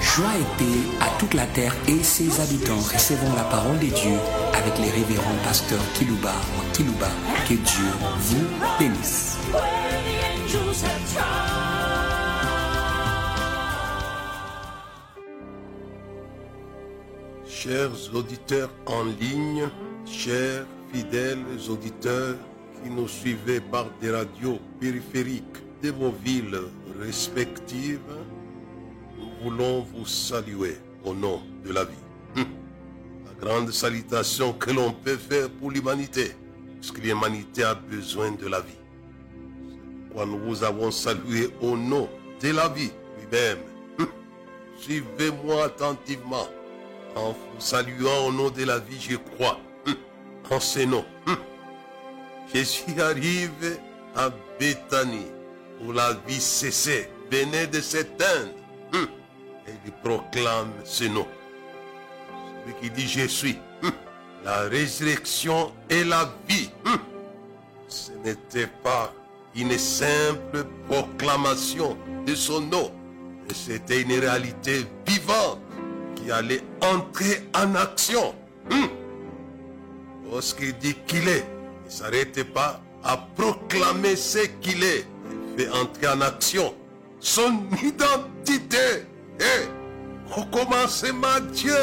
Joie et paix à toute la terre et ses habitants. Recevons la parole de Dieu avec les révérends pasteurs Kilouba ou Kilouba. Que Dieu vous bénisse. Chers auditeurs en ligne, chers fidèles auditeurs qui nous suivez par des radios périphériques de vos villes respectives, nous voulons vous saluer au nom de la vie. Hum. La grande salutation que l'on peut faire pour l'humanité, parce que l'humanité a besoin de la vie. Pourquoi nous vous avons salué au nom de la vie lui-même. Hum. Suivez-moi attentivement. En vous saluant au nom de la vie, je crois hum, en ces noms. Jésus arrive à Béthanie où la vie cessait, venait de s'éteindre. Hum. Et il proclame ce nom. Celui qui dit Je suis hum, la résurrection et la vie. Hum. Ce n'était pas une simple proclamation de son nom, mais c'était une réalité vivante qui allait entrer en action. Lorsqu'il dit qu'il est, ne s'arrêtait pas à proclamer ce qu'il est. Fait entrer en action son identité. Et au commencement, Dieu,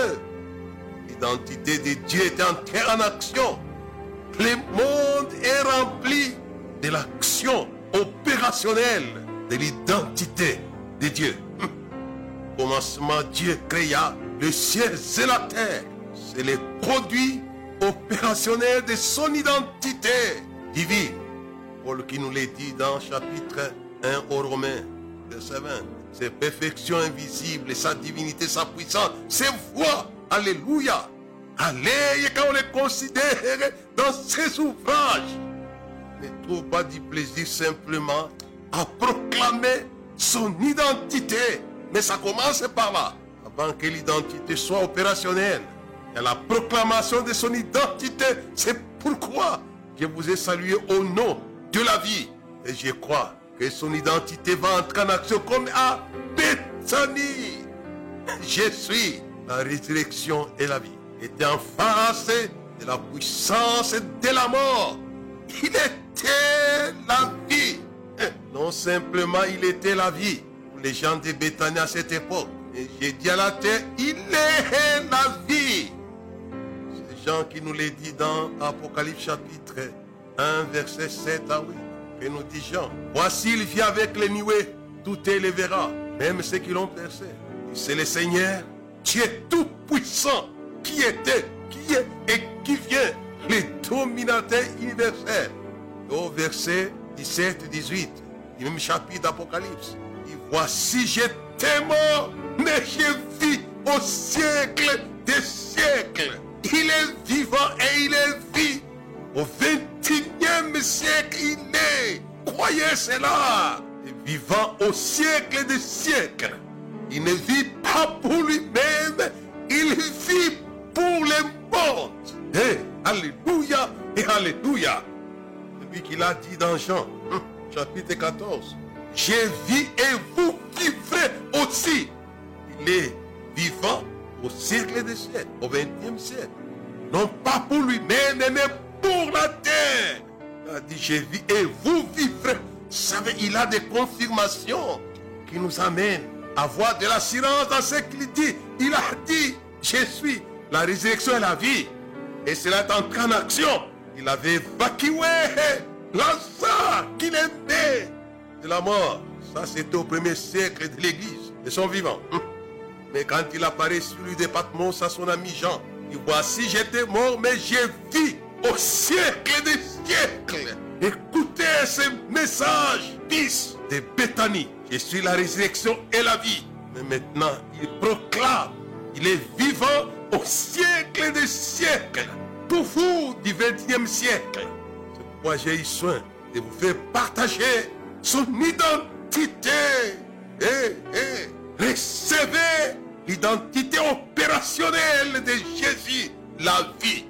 l'identité de Dieu est entrée en action. Le monde est rempli de l'action opérationnelle de l'identité de Dieu. Hum. Commencement, Dieu créa le ciel et la terre. C'est le produit opérationnel de son identité divine. Paul qui nous l'a dit dans chapitre 1 aux Romains, verset 20. Ses perfections invisibles, sa divinité, sa puissance, ses voix. Alléluia. Allez, quand on les considère dans ses ouvrages, ne trouve pas du plaisir simplement à proclamer son identité. Mais ça commence par là. Avant que l'identité soit opérationnelle. La proclamation de son identité, c'est pourquoi je vous ai salué au nom de la vie. Et je crois que son identité va entrer en action comme à Bethanie. Je suis la résurrection et la vie. Était en face de la puissance de la mort. Il était la vie. Non simplement il était la vie. Les gens de Bethanie à cette époque. Et j'ai dit à la terre, il est la vie. Jean qui nous l'a dit dans Apocalypse chapitre 1, verset 7 à 8. Que nous dit Jean, voici il vient avec les nuées, tout verra, même ceux qui l'ont percé. C'est le Seigneur, Dieu tout-puissant, qui était, qui est et qui vient, le dominateur universel. Au verset 17-18, du même chapitre d'Apocalypse. Voici j'étais mort, mais je vis au siècle des siècles. Il est vivant et il est vie. Au 21e siècle, il est. Croyez cela. Vivant au siècle des siècles. Il ne vit pas pour lui-même, il vit pour le monde. Et Alléluia et Alléluia. Celui qu'il a dit dans Jean, hum, chapitre 14. J'ai vu et vous vivrez aussi. Il est vivant au siècle des siècles, au 20e siècle. Non pas pour lui-même, mais pour la terre. Il a dit, j'ai vu et vous vivrez. Savez, il a des confirmations qui nous amènent à avoir de l'assurance dans ce qu'il dit. Il a dit, je suis la résurrection et la vie. Et cela est en action. Il avait évacué Lazare qu'il aimait de la mort. Ça, c'était au premier siècle de l'église, de son vivant. Mais quand il apparaît sur des Patmos à son ami Jean, il voici j'étais mort, mais j'ai vu au siècle des siècles. Écoutez ce message, fils de Bethanie. Je suis la résurrection et la vie. Mais maintenant, il proclame, il est vivant au siècle des siècles. Pour vous du 20e siècle. C'est pourquoi j'ai eu soin de vous faire partager son identité. Et, et recevez l'identité opérationnelle de Jésus, la vie.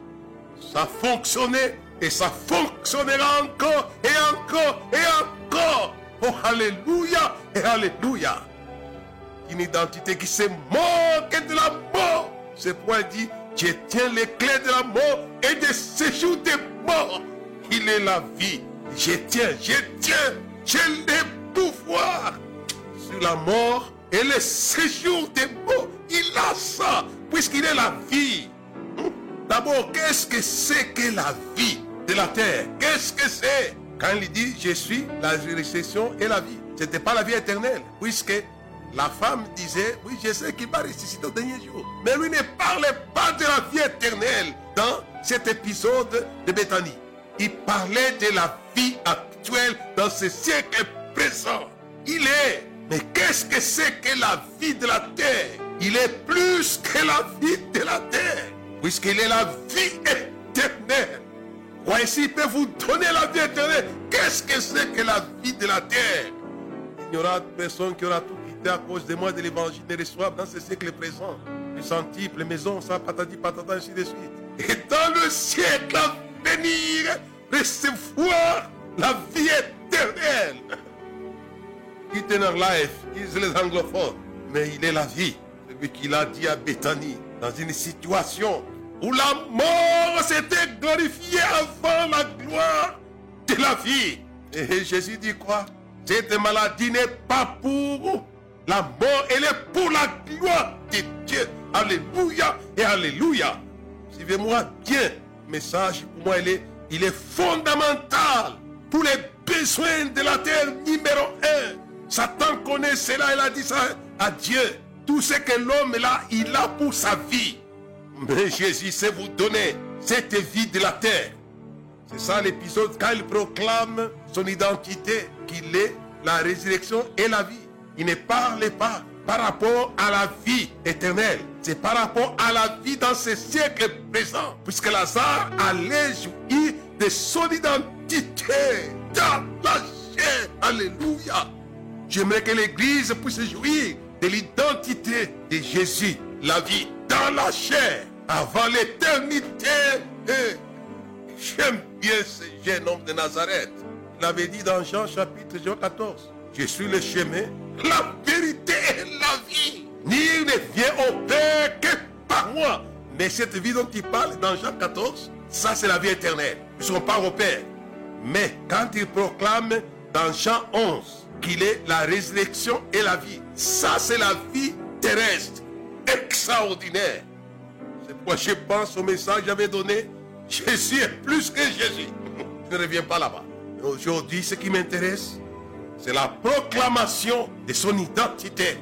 Ça fonctionnait et ça fonctionnera encore et encore et encore Oh, Alléluia et Alléluia. Une identité qui se moque de la mort. C'est pourquoi il dit, je tiens les clés de la mort et des séjours des morts. Il est la vie. Je tiens, je tiens, j'ai le pouvoir sur la mort et le séjour des morts. Il a ça, puisqu'il est la vie. D'abord, qu'est-ce que c'est que la vie de la terre? Qu'est-ce que c'est? Quand il dit je suis la résurrection et la vie, ce n'était pas la vie éternelle, puisque la femme disait oui, je sais qu'il va ressusciter au dernier jour. Mais lui ne parlait pas de la vie éternelle dans cet épisode de Bethanie. Il parlait de la vie actuelle dans ce siècle présent. Il est. Mais qu'est-ce que c'est que la vie de la terre? Il est plus que la vie de la terre puisqu'il est la vie éternelle. Voici, il peut vous donner la vie éternelle. Qu'est-ce que c'est que la vie de la terre? Il n'y aura personne qui aura tout quitté à cause de moi de l'évangile de reçoivent dans ce siècle présent. Les centiples, les maisons, ça, patati, patata, ainsi de suite. Et dans le siècle à venir, recevoir la vie éternelle. Eternal life, les anglophones. Mais il est la vie. Celui qui l'a dit à Bethanie dans une situation où la mort s'était glorifiée avant la gloire de la vie. Et Jésus dit quoi? Cette maladie n'est pas pour la mort, elle est pour la gloire de Dieu. Alléluia et Alléluia. Suivez-moi bien. Message pour moi, il est, il est fondamental pour les besoins de la terre numéro un. Satan connaît cela, il a dit ça à Dieu. Tout ce que l'homme là, il a pour sa vie. Mais Jésus sait vous donner cette vie de la terre. C'est ça l'épisode quand il proclame son identité, qu'il est la résurrection et la vie. Il ne parle pas par rapport à la vie éternelle. C'est par rapport à la vie dans ce siècle présent. Puisque Lazare allait jouir de son identité dans la chair. Alléluia. J'aimerais que l'Église puisse jouir de l'identité de Jésus, la vie dans la chair, avant l'éternité. J'aime bien ce jeune homme de Nazareth. Il avait dit dans Jean chapitre 14, je suis le chemin, la vérité et la vie. Nul ne vient au Père que par moi. Mais cette vie dont il parle dans Jean 14, ça c'est la vie éternelle. Ils pas au Père. Mais quand il proclame dans Jean 11 qu'il est la résurrection et la vie, ça c'est la vie terrestre, extraordinaire. C'est pourquoi je pense au message que j'avais donné. Jésus est plus que Jésus. Je ne reviens pas là-bas. Aujourd'hui, ce qui m'intéresse, c'est la proclamation de son identité,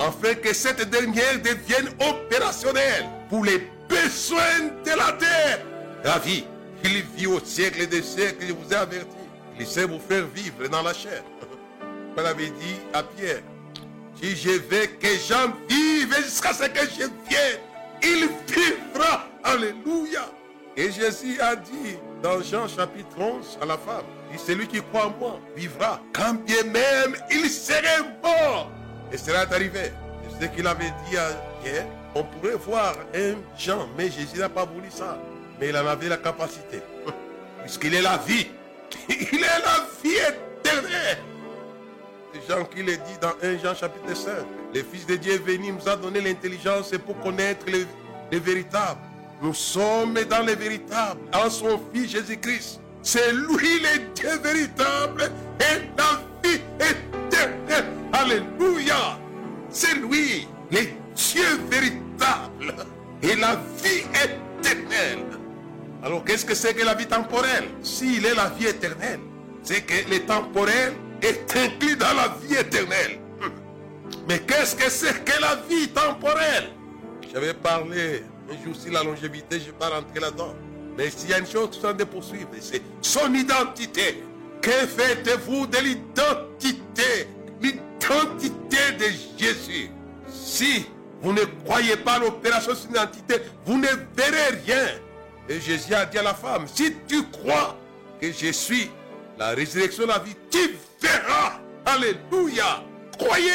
afin que cette dernière devienne opérationnelle pour les besoins de la terre. La vie, il vit au siècle des siècles, je vous ai averti. Il sait vous faire vivre dans la chair. On avait dit à Pierre, si je veux que j'en vive jusqu'à ce que je vienne, il vivra. Alléluia. Et Jésus a dit dans Jean chapitre 11 à la femme, celui qui croit en moi vivra, quand bien même il serait mort. Et cela est arrivé. C'est ce qu'il avait dit à Pierre. On pourrait voir un Jean, mais Jésus n'a pas voulu ça. Mais il en avait la capacité. Puisqu'il est la vie. Il est la vie éternelle. Jean qui le dit dans 1 Jean chapitre 5. Le Fils de Dieu est venu, nous a donné l'intelligence pour connaître le, le véritable. Nous sommes dans le véritable, en son Fils Jésus-Christ. C'est lui le Dieu véritable et la vie éternelle. Alléluia. C'est lui, le Dieu véritable et la vie éternelle. Alors qu'est-ce que c'est que la vie temporelle? S'il est la vie éternelle, c'est que le temporel est inclus dans la vie éternelle. Mais qu'est-ce que c'est que la vie temporelle? J'avais parlé un jour sur la longévité, je ne vais pas rentrer là-dedans. Mais s'il y a une chose qui sont de poursuivre, c'est son identité. Que faites-vous de l'identité? L'identité de Jésus. Si vous ne croyez pas l'opération sur l'identité, vous ne verrez rien. Et Jésus a dit à la femme, si tu crois que je suis la résurrection la vie, tu verras. Alléluia. Croyez,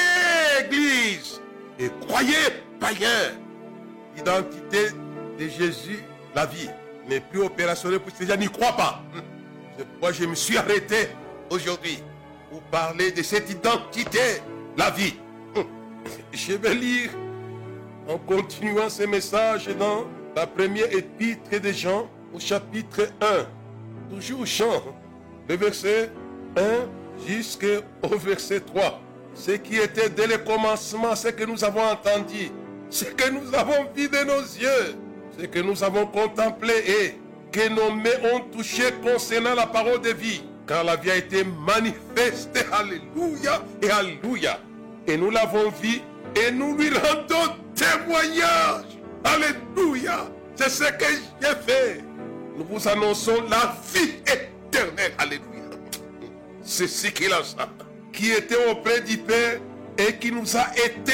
Église. Et croyez, païens. L'identité de Jésus, la vie, n'est plus opérationnelle pour ces gens n'y croient pas. C'est pourquoi je me suis arrêté aujourd'hui. pour parler de cette identité, la vie. Je vais lire en continuant ce message dans la première épître de Jean au chapitre 1. Toujours Jean, le verset 1 jusqu'au verset 3. Ce qui était dès le commencement, ce que nous avons entendu, ce que nous avons vu de nos yeux, ce que nous avons contemplé et que nos mains ont touché concernant la parole de vie. Car la vie a été manifestée, alléluia et alléluia. Et nous l'avons vu et nous lui rendons témoignage. Alléluia. C'est ce que j'ai fait. Nous vous annonçons la vie éternelle. Alléluia. C'est ce qu'il a ça. Qui était auprès du Père et qui nous a été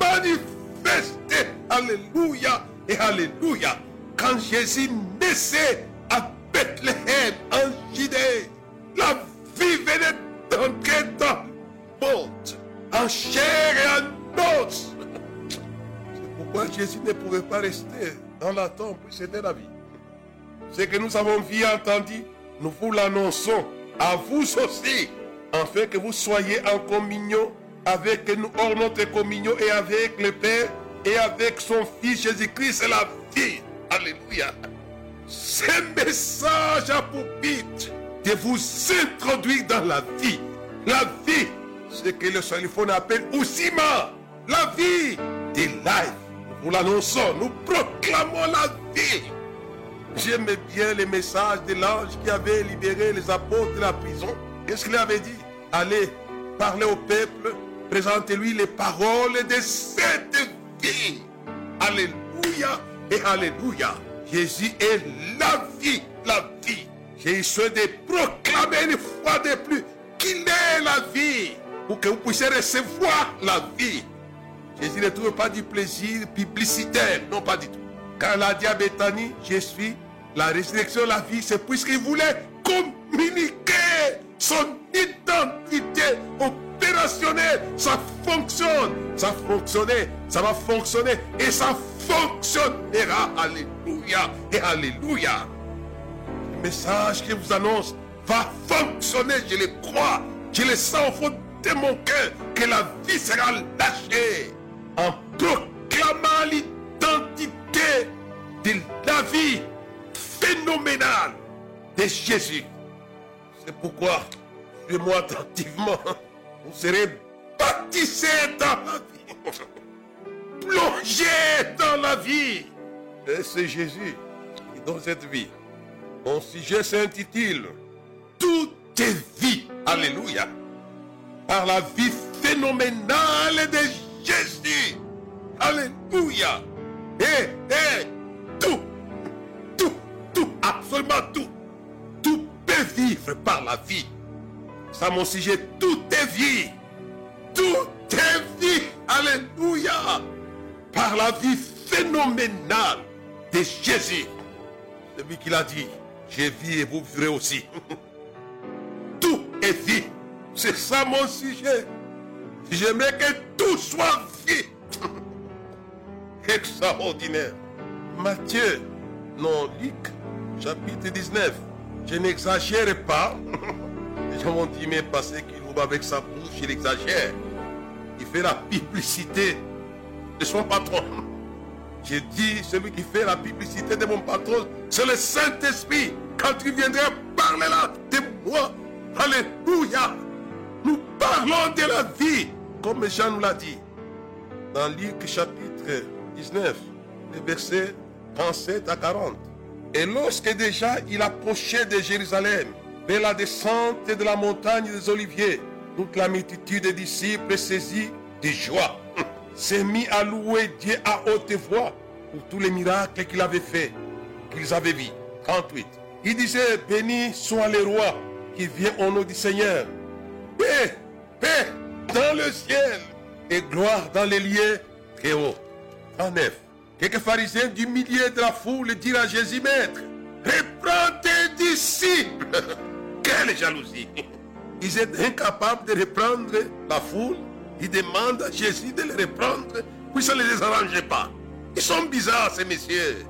manifesté. Alléluia et Alléluia. Quand Jésus naissait à Bethléem, en Judée, la vie venait d'entrer dans le monde, en chair et en pourquoi Jésus ne pouvait pas rester dans la tombe, c'était la vie. Ce que nous avons vu et entendu, nous vous l'annonçons à vous aussi, afin que vous soyez en communion avec nous, hors notre communion et avec le Père et avec son Fils Jésus-Christ, c'est la vie. Alléluia. Ce message a pour de vous introduire dans la vie. La vie, ce que le Saliphone appelle Ousima, la vie de life. Nous l'annonçons, nous proclamons la vie. J'aime bien le message de l'ange qui avait libéré les apôtres de la prison. Qu'est-ce qu'il avait dit Allez parler au peuple, présentez-lui les paroles de cette vie. Alléluia et Alléluia. Jésus est la vie, la vie. J'ai souhaité proclamer une fois de plus qu'il est la vie pour que vous puissiez recevoir la vie. Jésus ne trouve pas du plaisir publicitaire, non pas du tout. Quand il a dit à Bethanie, je suis la résurrection, la vie, c'est puisqu'il voulait communiquer son identité opérationnelle. Ça fonctionne, ça fonctionnait, ça va fonctionner et ça fonctionnera. Alléluia et Alléluia. Le message que vous annonce va fonctionner, je le crois. Je le sens au fond de mon cœur que la vie sera lâchée en proclamant l'identité de la vie phénoménale de Jésus. C'est pourquoi, suivez-moi attentivement, vous serez baptisés dans la vie, plongés dans la vie. Et c'est Jésus qui donne cette vie. Mon sujet s'intitule Tout est vie. Alléluia. Par la vie phénoménale de Jésus. Alléluia. Et, tout, tout, tout, absolument tout. Tout peut vivre par la vie. Ça, mon sujet, tout est vie. Tout est vie. Alléluia. Par la vie phénoménale de Jésus. Celui qui l'a dit, j'ai vu et vous vivrez aussi. tout est vie. C'est ça mon sujet. J'aimerais que tout soit vie. Extraordinaire. Matthieu, non, Luc, chapitre 19. Je n'exagère pas. Les gens vont dire, mais parce qu'il ouvre avec sa bouche, il exagère. Il fait la publicité de son patron. J'ai dit, celui qui fait la publicité de mon patron, c'est le Saint-Esprit. Quand il viendra parler là de moi, Alléluia. Nous parlons de la vie, comme Jean nous l'a dit. Dans Luc chapitre 19, les versets 37 à 40. Et lorsque déjà il approchait de Jérusalem, vers la descente de la montagne des Oliviers, toute la multitude des disciples saisis de joie s'est mis à louer Dieu à haute voix pour tous les miracles qu'il avait faits, qu'ils avaient vus. 38. Il disait, béni soit le roi qui vient au nom du Seigneur. Paix, dans le ciel et gloire dans les lieux très hauts. 39. Quelques pharisiens du milieu de la foule dirent à Jésus, Maître, reprends tes disciples. Quelle jalousie. Ils étaient incapables de reprendre la foule. Ils demandent à Jésus de les reprendre, puis ça ne les arrangeait pas. Ils sont bizarres, ces messieurs.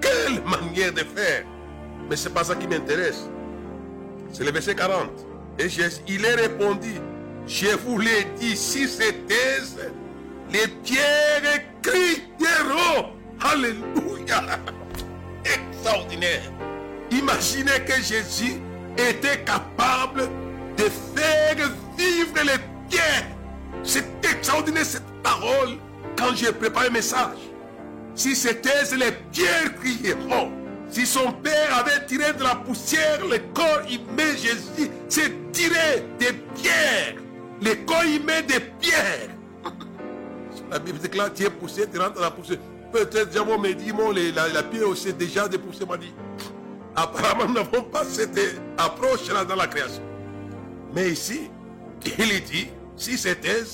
Quelle manière de faire. Mais c'est pas ça qui m'intéresse. C'est le verset 40. Et il est répondu, je vous l'ai dit, si c'était les pierres crieront. Alléluia. Extraordinaire. Imaginez que Jésus était capable de faire vivre les pierres. C'est extraordinaire cette parole quand j'ai préparé le message. Si c'était les pierres crieront. Si son père avait tiré de la poussière le corps met Jésus, c'est tiré des pierres. Le corps met des pierres. La Bible déclare, tu es poussé, tu rentres dans la poussière. Peut-être, j'avais me dit, la, pierre aussi déjà dépoussée, m'a dit. Apparemment, nous n'avons pas cette approche-là dans la création. Mais ici, il dit, si c'était,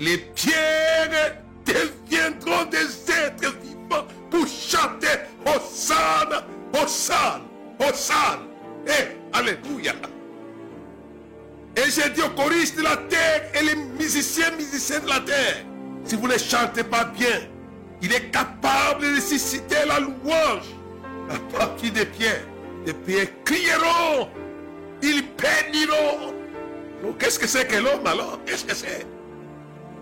les pierres deviendront des êtres vivants pour chanter Hosanna, Hosanna, Hosanna. Eh, Alléluia. Et j'ai dit aux choristes de la terre et les musiciens, musiciens de la terre, si vous ne chantez pas bien, il est capable de susciter la louange à partir des pierres. Les pierres crieront, ils béniront. Qu'est-ce que c'est que l'homme alors? Qu'est-ce que c'est?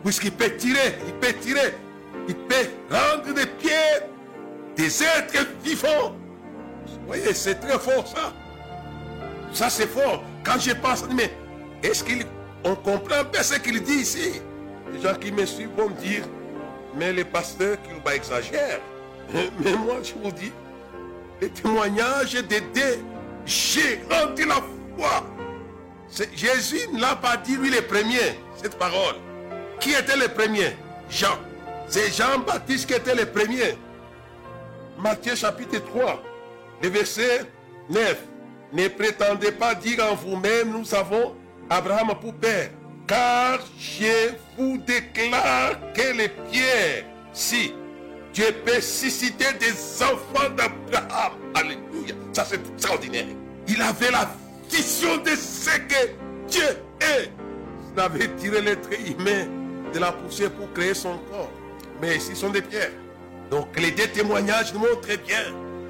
Puisqu'il peut tirer, il peut tirer, il peut rendre des pierres des êtres vivants. Vous voyez, c'est très fort ça. Ça c'est fort. Quand je pense, mais est-ce qu'on comprend bien ce qu'il dit ici? Les gens qui me suivent vont me dire, mais les pasteurs qui exagèrent. Mais moi, je vous dis, les témoignages d'aider, j'ai rendu la foi. Jésus ne l'a pas dit lui le premier, cette parole. Qui était le premier? Jean. C'est Jean-Baptiste qui était le premier. Matthieu chapitre 3, le verset 9. Ne prétendez pas dire en vous-même, nous avons Abraham pour père. Car je vous déclare que les pierres, si Dieu peut susciter des enfants d'Abraham. Alléluia. Ça c'est extraordinaire. Il avait la vision de ce que Dieu est. Il avait tiré l'être humain de la poussière pour créer son corps. Mais ici sont des pierres. Donc les deux témoignages nous montrent bien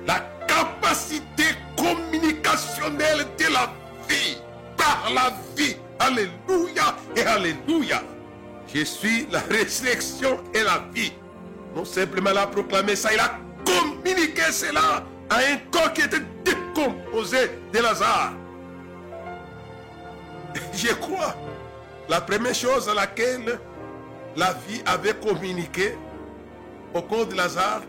la capacité communicationnelle de la vie par la vie. Alléluia et Alléluia. Je suis la résurrection et la vie. Non simplement la proclamer ça, il a communiqué cela à un corps qui était décomposé de Lazare. Je crois, la première chose à laquelle la vie avait communiqué au corps de Lazare,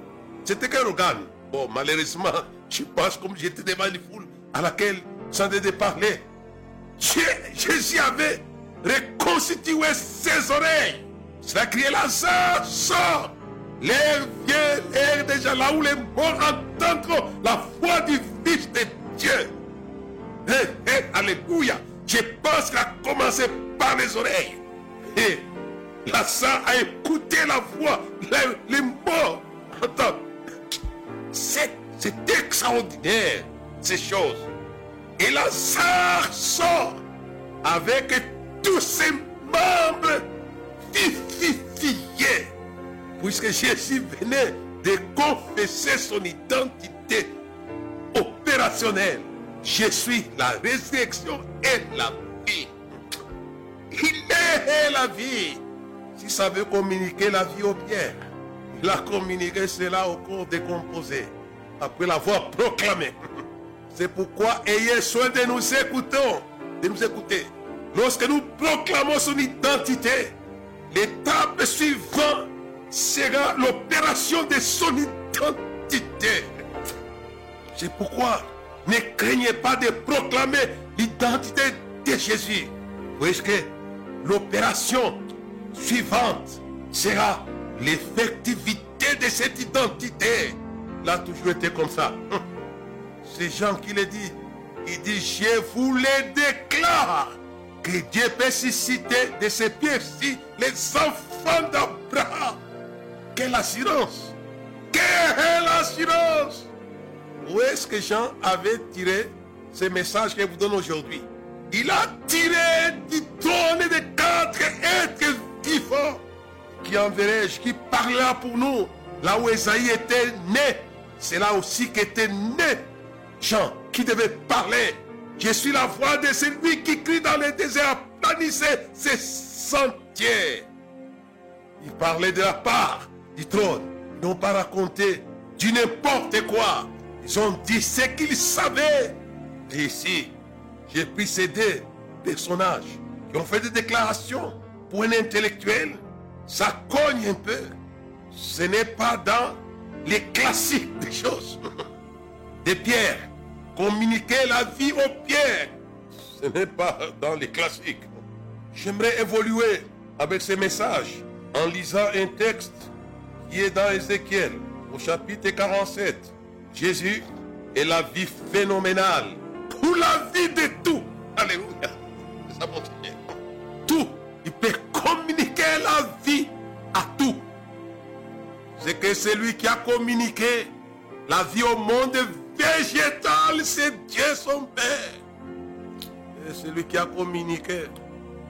c'était qu'un organe. Bon, malheureusement, je pense comme j'étais devant une foule à laquelle, sans de parler, Jésus avait reconstitué ses oreilles. Cela criait Lazare, sort. L'air vient, l'air déjà là où les morts entendront la voix du Fils de Dieu. Hey, hey, alléluia. Je pense qu'il a commencé par les oreilles. Et Lazare a écouté la voix, les, les morts. C'est extraordinaire, ces choses. Et Lazare sort avec tous ses membres vivifiés. Puisque Jésus venait de confesser son identité opérationnelle. Je suis la résurrection et la vie. Il est la vie. Si ça veut communiquer la vie aux pierres, il a communiqué cela au corps décomposé, après l'avoir proclamé. C'est pourquoi ayez soin de nous écouter, de nous écouter. Lorsque nous proclamons son identité, l'étape suivante sera l'opération de son identité. C'est pourquoi ne craignez pas de proclamer l'identité de Jésus. Puisque l'opération suivante sera l'effectivité de cette identité. L'a toujours été comme ça. C'est Jean qui le dit. Il dit, je vous le déclare que Dieu peut susciter de ces pierres-ci les enfants d'Abraham. Quelle assurance Quelle assurance Où est-ce que Jean avait tiré ce message que vous donne aujourd'hui? Il a tiré du trône de quatre êtres vivants qui enverrai-je, qui parlera pour nous là où Esaïe était né. C'est là aussi qu'était né Jean qui devait parler Je suis la voix de celui qui crie dans le désert, planissez ses sentiers. Il parlait de la part du trône. Ils n'ont pas raconté du n'importe quoi. Ils ont dit ce qu'ils savaient. Et ici, j'ai ces deux personnages qui ont fait des déclarations un intellectuel. Ça cogne un peu. Ce n'est pas dans les classiques des choses. Des pierres. Communiquer la vie aux pierres. Ce n'est pas dans les classiques. J'aimerais évoluer avec ces messages en lisant un texte qui est dans Ézéchiel au chapitre 47. Jésus est la vie phénoménale pour la vie de tout. Alléluia. Tout. Il peut communiquer la vie à tout. C'est que celui qui a communiqué la vie au monde végétal, c'est Dieu son Père. Et celui qui a communiqué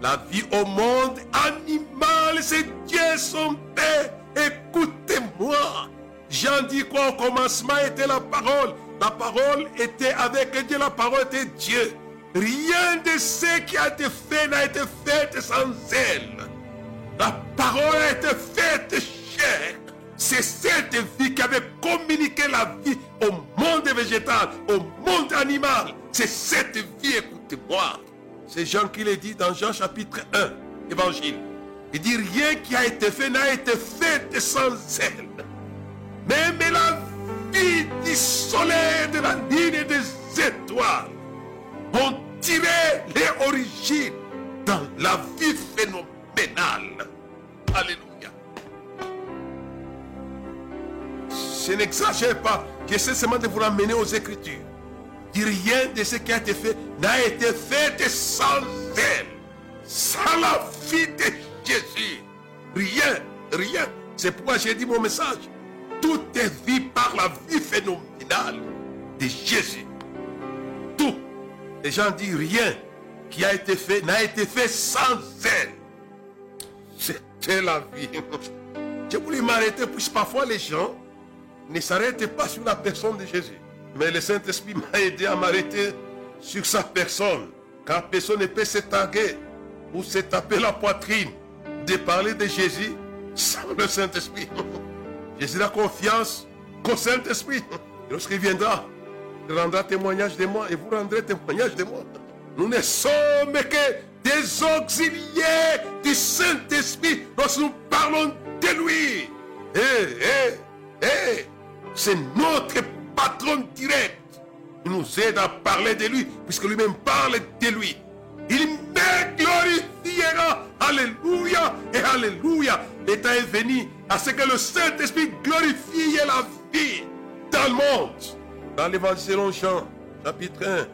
la vie au monde animal, c'est Dieu son Père. Écoutez-moi. Jean dit quoi au commencement était la parole. La parole était avec Dieu, la parole était Dieu. Rien de ce qui a été fait n'a été fait sans elle. La parole a été faite chair. C'est cette vie qui avait communiqué la vie au monde végétal, au monde animal. C'est cette vie, écoutez-moi. C'est Jean qui le dit dans Jean chapitre 1, évangile. Il dit rien qui a été fait n'a été fait sans elle. Même la vie du soleil, de la ligne des étoiles tiré les origines dans la vie phénoménale. Alléluia. Je n'exagère pas. J'essaie seulement de vous ramener aux Écritures. Rien de ce qui a été fait n'a été fait sans elle. Sans la vie de Jésus. Rien, rien. C'est pourquoi j'ai dit mon message. Tout est vu par la vie phénoménale de Jésus. Les gens disent rien qui a été fait n'a été fait sans elle. C'était la vie. J'ai voulu m'arrêter, puisque parfois les gens ne s'arrêtent pas sur la personne de Jésus. Mais le Saint-Esprit m'a aidé à m'arrêter sur sa personne. Car personne ne peut se taguer ou se taper la poitrine de parler de Jésus sans le Saint-Esprit. Jésus a confiance qu'au Saint-Esprit. Lorsqu'il viendra, rendra témoignage de moi et vous rendrez témoignage de moi. Nous ne sommes que des auxiliaires du Saint-Esprit lorsque nous parlons de lui. Eh, eh, eh, c'est notre patron direct. Il nous aide à parler de lui, puisque lui-même parle de lui. Il me glorifiera. Alléluia et Alléluia. L'état est venu à ce que le Saint-Esprit glorifie la vie dans le monde. Dans l'évangile selon Jean, chapitre 1,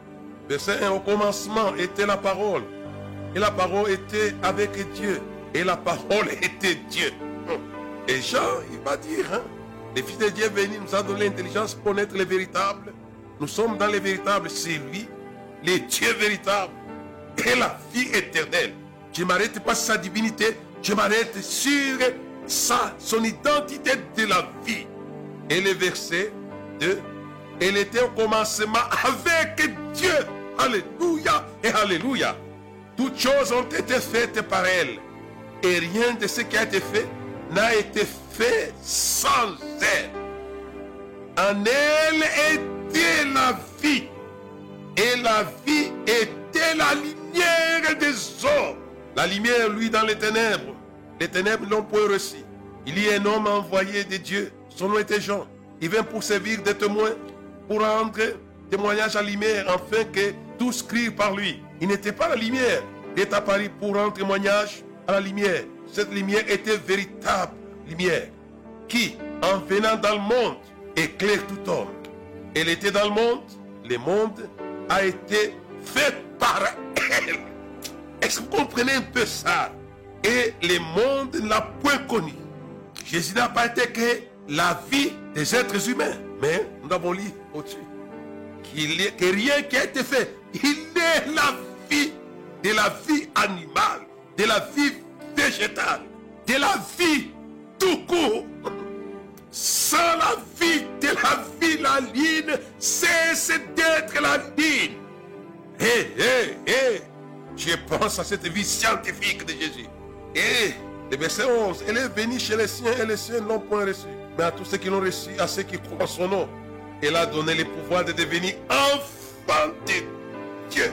verset 1, au commencement était la parole. Et la parole était avec Dieu. Et la parole était Dieu. Et Jean, il va dire, hein, le Fils de Dieu venu, nous a donné l'intelligence pour connaître le véritable. Nous sommes dans le véritable, c'est lui, le Dieu véritable et la vie éternelle. Je m'arrête pas sa divinité, je m'arrête sur sa, son identité de la vie. Et le verset 2, elle était au commencement avec Dieu. Alléluia et Alléluia. Toutes choses ont été faites par elle. Et rien de ce qui a été fait n'a été fait sans elle. En elle était la vie. Et la vie était la lumière des hommes. La lumière, lui, dans les ténèbres. Les ténèbres n'ont point reçu. Il y a un homme envoyé de Dieu. Son nom était Jean. Il vient pour servir de témoin, rendre témoignage à lumière, afin que tous crient par lui. Il n'était pas la lumière. Il est apparu pour rendre témoignage à la lumière. Cette lumière était véritable lumière qui, en venant dans le monde, éclaire tout homme. Elle était dans le monde, le monde a été fait par elle. Est-ce que vous comprenez un peu ça? Et le monde ne l'a point connu. Jésus n'a pas été que la vie des êtres humains. Mais nous avons lu au-dessus que rien qui a été fait. Il est la vie de la vie animale, de la vie végétale, de la vie tout court. Sans la vie de la vie, la ligne cesse d'être la ligne. hé, hé, hé, je pense à cette vie scientifique de Jésus. Et le verset 11, elle est venue chez les siens et les siens l'ont point reçu. Mais à tous ceux qui l'ont reçu, à ceux qui croient son nom, elle a donné le pouvoir de devenir enfants de Dieu,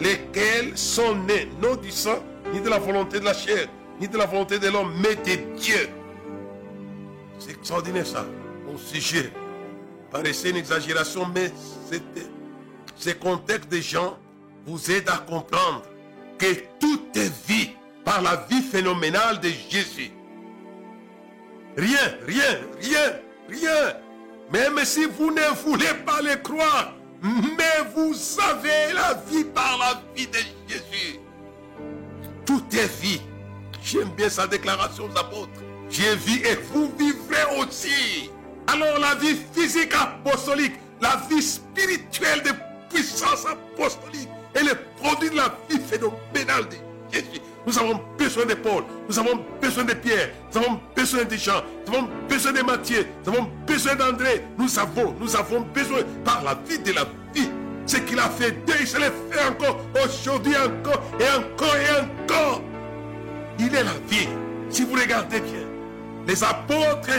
lesquels sont nés, non du sang, ni de la volonté de la chair, ni de la volonté de l'homme, mais de Dieu. C'est extraordinaire ça, au sujet. Paraissait une exagération, mais c'était. Ce contexte des gens vous aide à comprendre que tout est vie par la vie phénoménale de Jésus. Rien, rien, rien, rien. Même si vous ne voulez pas le croire, mais vous avez la vie par la vie de Jésus. Tout est vie. J'aime bien sa déclaration aux apôtres. J'ai vu et vous vivrez aussi. Alors la vie physique apostolique, la vie spirituelle de puissance apostolique et le produit de la vie phénoménale de Jésus. Nous avons besoin de Paul, nous avons besoin de Pierre, nous avons besoin de Jean, nous avons besoin de Matthieu, nous avons besoin d'André. Nous avons, nous avons besoin par la vie de la vie. Ce qu'il a fait deux, il se le fait encore aujourd'hui, encore et encore et encore. Il est la vie. Si vous regardez bien, les apôtres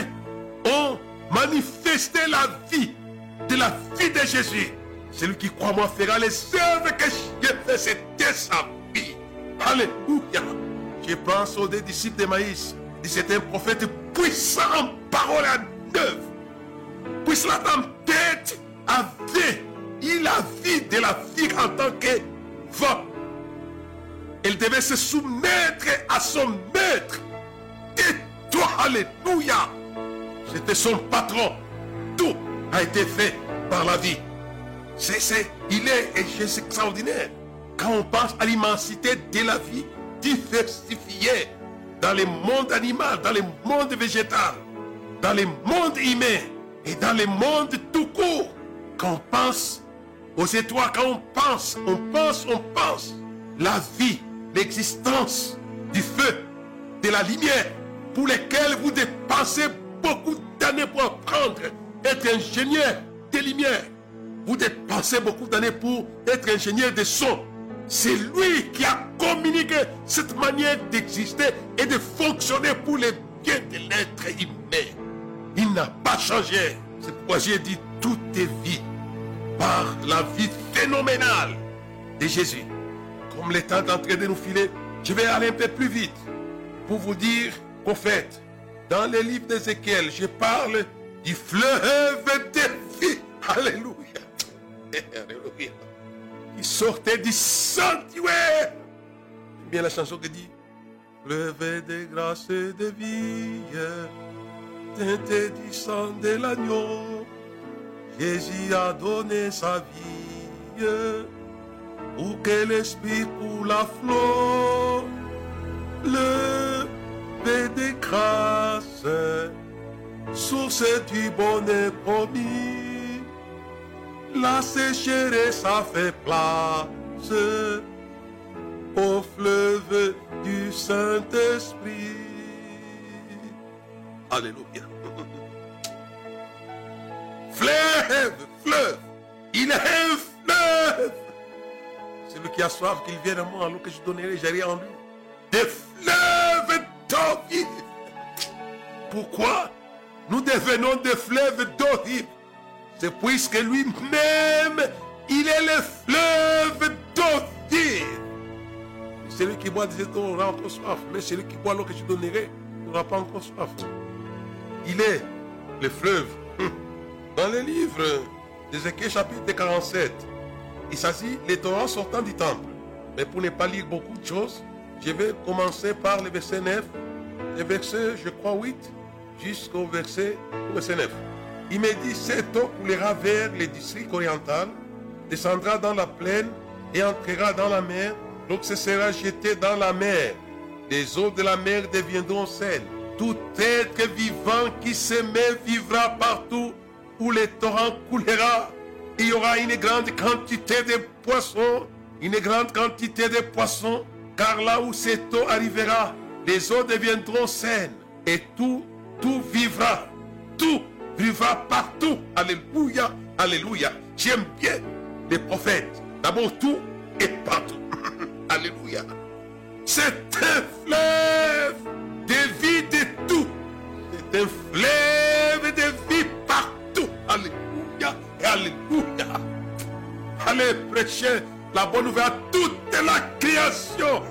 ont manifesté la vie de la vie de Jésus. Celui qui croit moi fera les œuvres que j'ai fait, c'était sa. Alléluia. Je pense aux deux disciples de Maïs. C'était un prophète puissant en parole à neuf. Puisse la tempête avait, il a vie de la vie en tant que vent. Elle devait se soumettre à son maître. Et toi, Alléluia. C'était son patron. Tout a été fait par la vie. C'est, il est, et c'est extraordinaire. Quand on pense à l'immensité de la vie diversifiée dans le monde animal, dans le monde végétal, dans le monde humain et dans le monde tout court, quand on pense aux étoiles, quand on pense, on pense, on pense, la vie, l'existence du feu, de la lumière, pour lesquels vous dépensez beaucoup d'années pour apprendre, être ingénieur des lumières. Vous dépensez beaucoup d'années pour être ingénieur de son. C'est lui qui a communiqué cette manière d'exister et de fonctionner pour le bien de l'être humain. Il n'a pas changé. C'est pourquoi j'ai dit tout est vie par la vie phénoménale de Jésus. Comme le temps est en train de nous filer, je vais aller un peu plus vite pour vous dire qu'en fait, dans le livre d'Ézéchiel, je parle du fleuve de vie. Alléluia. Alléluia. Qui sortait du sanctuaire. Bien la chanson qui dit Fleuve de grâce et de vie, teinté du sang de l'agneau. Jésus a donné sa vie pour que l'esprit coule à flot. Le paix de grâce, source du bonheur promis. La sécheresse a fait place au fleuve du Saint-Esprit. Alléluia. Fleuve, fleuve. Il est un fleuve. Celui qui a soif, qu'il vienne à moi, alors que je donnerai, j'irai en lui. Des fleuves d'eau vive. Pourquoi nous devenons des fleuves d'eau vive C'est puisque lui-même, il est le fleuve d'eau. Celui qui boit de cette eau aura encore soif. Mais celui qui boit l'eau que je donnerai n'aura pas encore soif. Il est le fleuve. Dans le livre d'Ézéchiel chapitre 47, il s'agit des torrents sortant du temple. Mais pour ne pas lire beaucoup de choses, je vais commencer par le verset 9, le verset, je crois, 8, jusqu'au verset, verset 9. Il me dit, cette eau coulera vers le district oriental, descendra dans la plaine et entrera dans la mer, donc ce sera jeté dans la mer. Les eaux de la mer deviendront saines. Tout être vivant qui se met vivra partout où le torrent coulera. Il y aura une grande quantité de poissons, une grande quantité de poissons, car là où cette eau arrivera, les eaux deviendront saines et tout, tout vivra. Tout vivra partout. Alléluia, alléluia. J'aime bien les prophètes. D'abord tout, et partout. Alléluia. C'est un fleuve de vie de tout. C'est un fleuve de vie partout. Alléluia. Alléluia. Allez prêcher la bonne nouvelle à toute la création.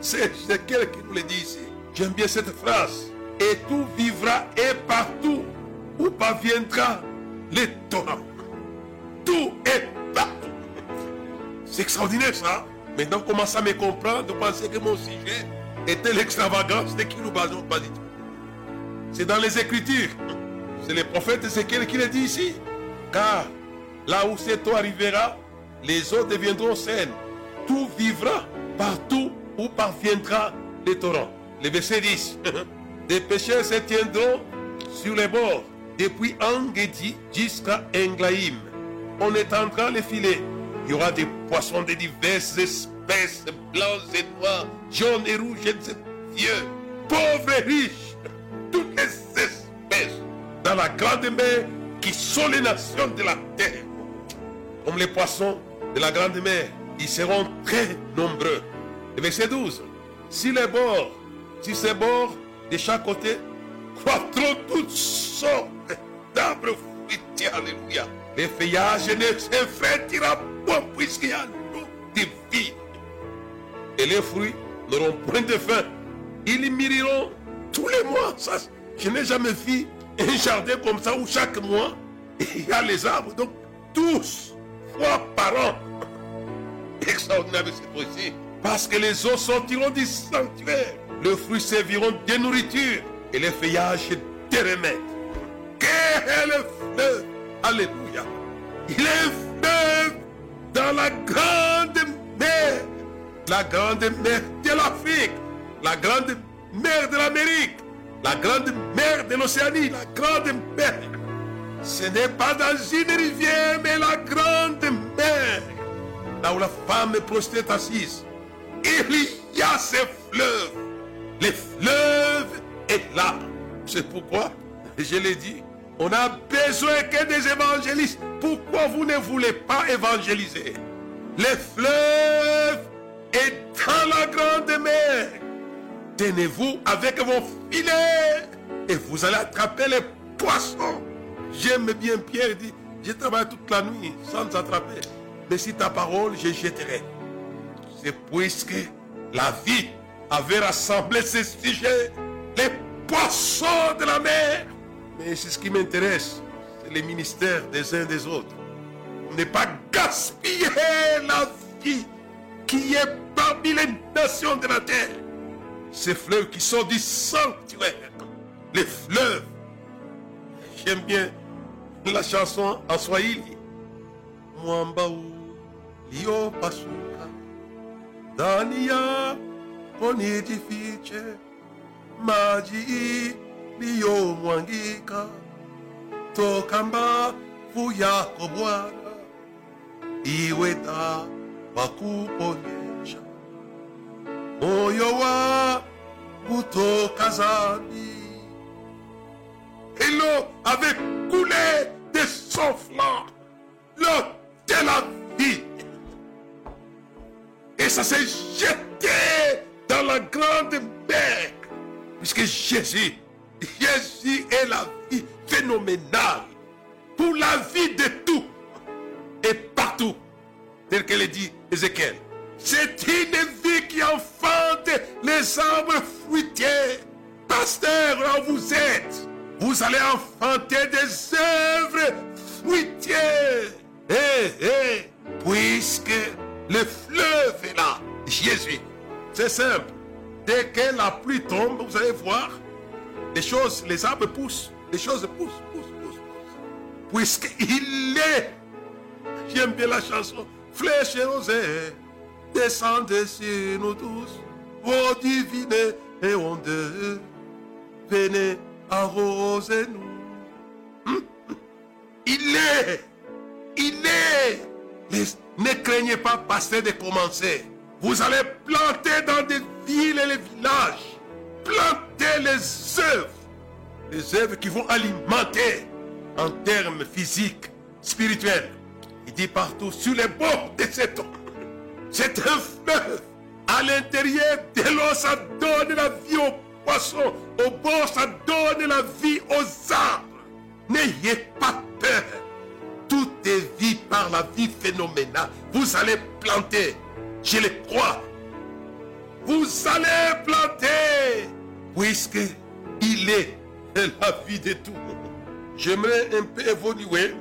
C'est quelqu'un qui nous le dit ici. J'aime bien cette phrase. Et tout vivra et partout où parviendra torrents. Tout est partout. C'est extraordinaire ça. Maintenant, commence à me comprendre, de penser que mon sujet était l'extravagance de Kilouba. Non, pas du tout. C'est dans les Écritures. C'est le prophète Ézéchiel qui le dit ici. Car là où cette eau arrivera, les eaux deviendront saines. Tout vivra partout où parviendra les torrents. Le verset 10. Des pêcheurs se tiendront sur les bords, depuis Angedi jusqu'à Englaïm. On étendra les filets. Il y aura des poissons de diverses espèces, blancs et noirs, jaunes et rouges, et vieux, pauvres et riches, toutes les espèces dans la grande mer qui sont les nations de la terre. Comme les poissons de la grande mer, ils seront très nombreux. Le verset 12. Si les bords, si ces bords de chaque côté croîtront toutes sortes d'arbres fruitiers, alléluia. Les feuillages ne s'infértira point puisqu'il y a l'eau de vie. Et les fruits n'auront point de faim. Ils mûriront tous les mois. Je n'ai jamais vu un jardin comme ça où chaque mois, il y a les arbres. Donc, tous, fois par an. Extraordinaire cette fois-ci. Parce que les eaux sortiront du sanctuaire. Les fruits serviront de nourriture. Et les feuillages de remède. Quel fleuve Alléluia. Il est fleuve dans la grande mer. La grande mer de l'Afrique. La grande mer de l'Amérique. La grande mer de l'Océanie. La grande mer. Ce n'est pas dans une rivière, mais la grande mer. Là où la femme est prostrée assise. Il y a ces fleuves. Les fleuves est là. C'est pourquoi, je l'ai dit, on a besoin que des évangélistes. Pourquoi vous ne voulez pas évangéliser? Les fleuves est dans la grande mer. Tenez-vous avec vos filets et vous allez attraper les poissons. J'aime bien Pierre dit, je travaille toute la nuit sans attraper. Mais si ta parole, je jetterai. C'est puisque la vie avait rassemblé ces sujets, les poissons de la mer. Mais c'est ce qui m'intéresse, c'est les ministères des uns des autres. On n'est pas gaspiller la vie qui est parmi les nations de la terre. Ces fleuves qui sont du sanctuaire, les fleuves. J'aime bien la chanson en Swahili. Ndani yako nijifiche, maji iliyomwangika toka mbavu yako Bwana, iwe. Et l'eau avait coulé de son flanc, l'eau de la vie. Et ça s'est jeté dans la grande mer. Puisque Jésus, Jésus est la vie phénoménale pour la vie de tout et partout, tel qu'elle dit Ézéchiel. C'est une vie qui enfante les arbres fruitiers. Pasteur, là où vous êtes, vous allez enfanter des œuvres fruitières. Eh, eh, puisque le fleuve est là, Jésus. C'est simple. Dès que la pluie tombe, vous allez voir, les choses, les arbres poussent, les choses poussent, poussent, poussent, poussent. Puisqu'il est, j'aime bien la chanson, flèche et osée, descendez sur nous tous, vos divines et ondeux, venez arrosez-nous. Hum, hum. Il est, il est. Mais ne craignez pas passer de commencer. Vous allez planter dans des villes et les villages. Planter les œuvres. Les œuvres qui vont alimenter en termes physiques, spirituels. Il dit partout, sur les bords de cette eau. C'est un fleuve. À l'intérieur de l'eau, ça donne la vie aux poissons. Au bord, ça donne la vie aux arbres. N'ayez pas peur. Tout est vie par la vie phénoménale. Vous allez planter. Je le crois. Vous allez planter. Puisque il est la vie de tout. J'aimerais un peu évoluer.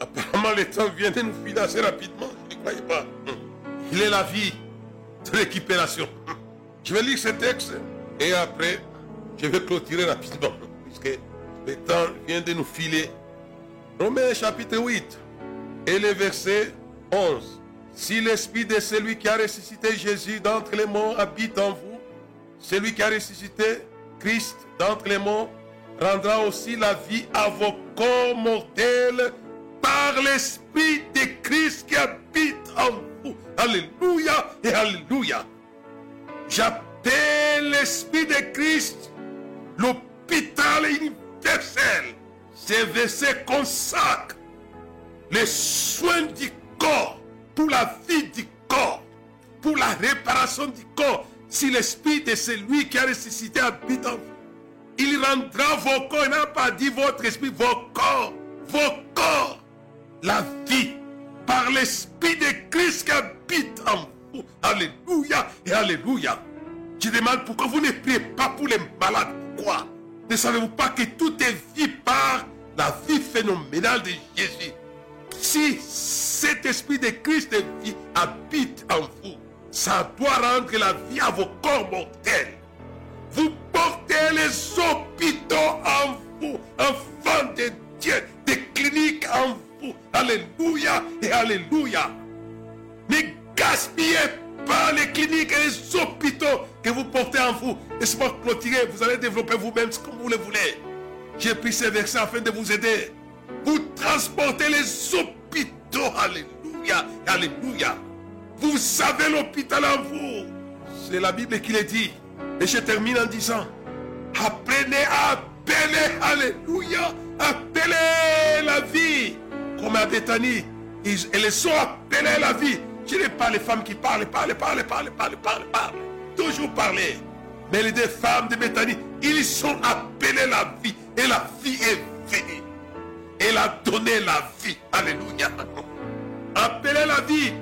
Apparemment, le temps vient de nous filer assez rapidement. Je ne croyais pas. Il est la vie de récupération. Je vais lire ce texte et après, je vais clôturer rapidement. Puisque le temps vient de nous filer. Romains chapitre 8 et le verset 11. Si l'esprit de celui qui a ressuscité Jésus d'entre les morts habite en vous, celui qui a ressuscité Christ d'entre les morts rendra aussi la vie à vos corps mortels par l'esprit de Christ qui habite en vous. Alléluia et Alléluia. J'appelle l'esprit de Christ l'hôpital universel. Ces versets consacrent les soins du corps pour la vie du corps, pour la réparation du corps. Si l'esprit de celui qui a ressuscité habite en vous, il rendra vos corps, il n'a pas dit votre esprit, vos corps, vos corps, la vie par l'esprit de Christ qui habite en vous. Alléluia et Alléluia. Je demande pourquoi vous ne priez pas pour les malades. Pourquoi? Ne savez-vous pas que tout est vie par la vie phénoménale de Jésus? Si cet esprit de Christ de habite en vous, ça doit rendre la vie à vos corps mortels. Vous portez les hôpitaux en vous, enfants de Dieu, des cliniques en vous. Alléluia et Alléluia. Ne gaspillez pas les cliniques et les hôpitaux que vous portez en vous. Laissez-moi clôturer, vous allez développer vous-même ce que vous le voulez. J'ai pris ces versets afin de vous aider. Vous transportez les hôpitaux. Alléluia. Alléluia. Vous avez l'hôpital en vous. C'est la Bible qui le dit. Et je termine en disant, apprenez à appeler, alléluia, appelez la vie. Comme à Bethanie, ils, elles ont appelé la vie. Je n'ai pas les femmes qui parlent, parlent, parlent, parlent, parlent, parlent, parlent. Toujours parler. Mais les deux femmes de Bethanie, ils sont appelés la vie. Et la vie est venue. Elle a donné la vie. Alléluia. Appelez la vie.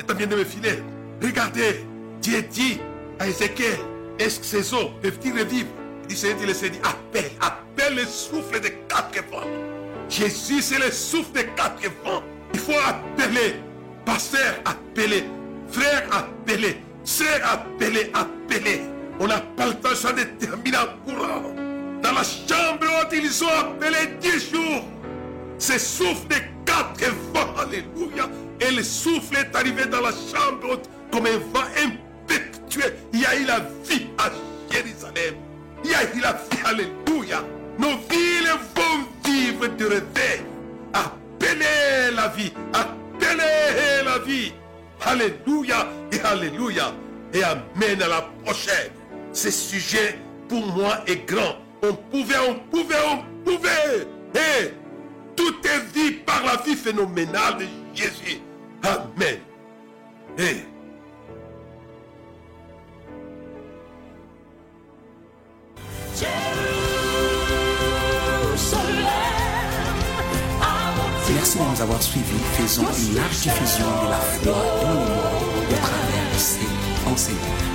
Et tu viens de me filer. Regardez, Dieu dit à Ézéchiel, est-ce que ces eaux peuvent-ils revivre? Il dit, Seigneur, il dit, appelle, appelle le souffle des quatre vents. Jésus, c'est le souffle des quatre vents. Il faut appeler, pasteur, appeler, frère, appeler, sœur, appeler, appeler. On n'a pas le temps, de terminer en courant. Dans la chambre haute, ils ont appelé dix jours. Ce souffle des quatre vents, alléluia. Et le souffle est arrivé dans la chambre comme un vent impétueux. Il y a eu la vie à Jérusalem. Il y a eu la vie, alléluia. Nos villes vont vivre de réveil. Appelez la vie. Appelez la vie. Alléluia et Alléluia. Et Amen à la prochaine. Ce sujet pour moi est grand. On pouvait, on pouvait, on pouvait. Et tout est vie par la vie phénoménale de Jésus. Amen. Merci de nous avoir suivis. Faisons une large diffusion de la foi dans le monde au travers de ces enseignements.